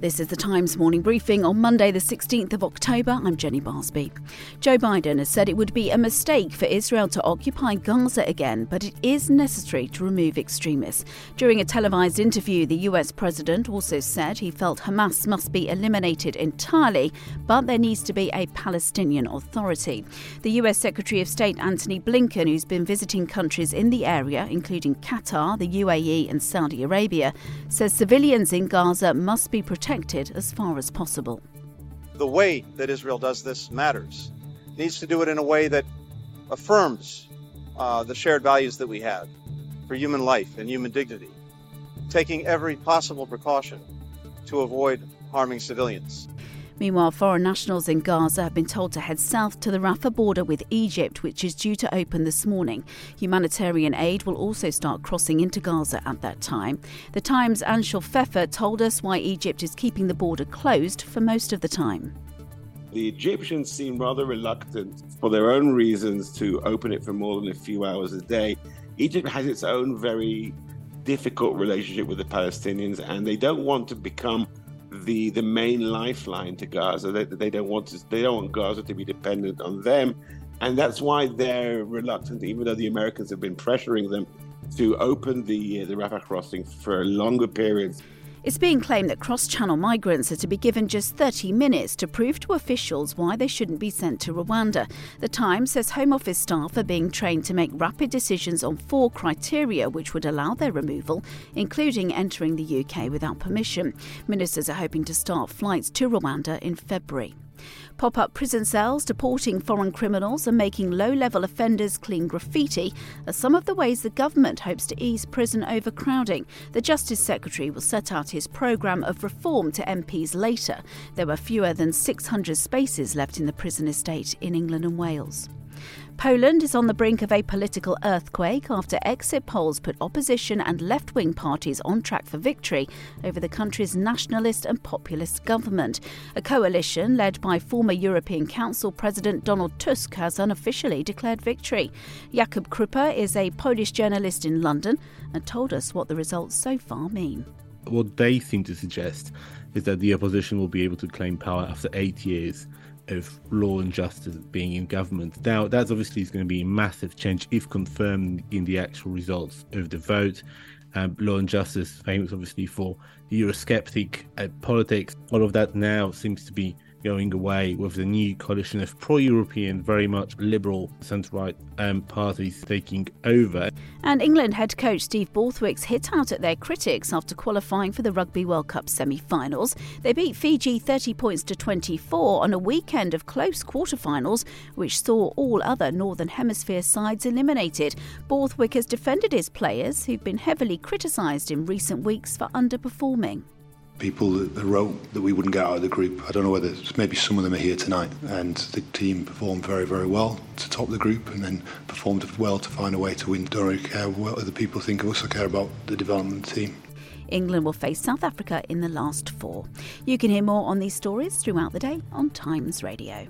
This is the Times morning briefing on Monday, the 16th of October. I'm Jenny Barsby. Joe Biden has said it would be a mistake for Israel to occupy Gaza again, but it is necessary to remove extremists. During a televised interview, the US president also said he felt Hamas must be eliminated entirely, but there needs to be a Palestinian authority. The US Secretary of State Antony Blinken, who's been visiting countries in the area, including Qatar, the UAE, and Saudi Arabia, says civilians in Gaza must be protected protected as far as possible. The way that Israel does this matters. It needs to do it in a way that affirms uh, the shared values that we have for human life and human dignity, taking every possible precaution to avoid harming civilians. Meanwhile, foreign nationals in Gaza have been told to head south to the Rafah border with Egypt, which is due to open this morning. Humanitarian aid will also start crossing into Gaza at that time. The Times' Anshel Pfeffer told us why Egypt is keeping the border closed for most of the time. The Egyptians seem rather reluctant, for their own reasons, to open it for more than a few hours a day. Egypt has its own very difficult relationship with the Palestinians, and they don't want to become the the main lifeline to Gaza. They, they don't want to, they don't want Gaza to be dependent on them, and that's why they're reluctant, even though the Americans have been pressuring them to open the uh, the Rafah crossing for longer periods. It's being claimed that cross channel migrants are to be given just 30 minutes to prove to officials why they shouldn't be sent to Rwanda. The Times says Home Office staff are being trained to make rapid decisions on four criteria which would allow their removal, including entering the UK without permission. Ministers are hoping to start flights to Rwanda in February. Pop up prison cells deporting foreign criminals and making low level offenders clean graffiti are some of the ways the government hopes to ease prison overcrowding. The Justice Secretary will set out his programme of reform to MPs later. There were fewer than 600 spaces left in the prison estate in England and Wales. Poland is on the brink of a political earthquake after exit polls put opposition and left wing parties on track for victory over the country's nationalist and populist government. A coalition led by former European Council President Donald Tusk has unofficially declared victory. Jakub Krupa is a Polish journalist in London and told us what the results so far mean. What they seem to suggest is that the opposition will be able to claim power after eight years of law and justice being in government. Now, that's obviously going to be a massive change if confirmed in the actual results of the vote. Um, law and justice, famous obviously for Eurosceptic uh, politics, all of that now seems to be going away with the new coalition of pro European, very much liberal centre right um, parties taking over. And England head coach Steve Borthwick's hit out at their critics after qualifying for the Rugby World Cup semi finals. They beat Fiji 30 points to 24 on a weekend of close quarter-finals, which saw all other Northern Hemisphere sides eliminated. Borthwick has defended his players, who've been heavily criticised in recent weeks for underperforming people that wrote that we wouldn't get out of the group. I don't know whether maybe some of them are here tonight. And the team performed very, very well to top the group and then performed well to find a way to win. Don't really care what other people think of us. I care about the development team. England will face South Africa in the last four. You can hear more on these stories throughout the day on Times Radio.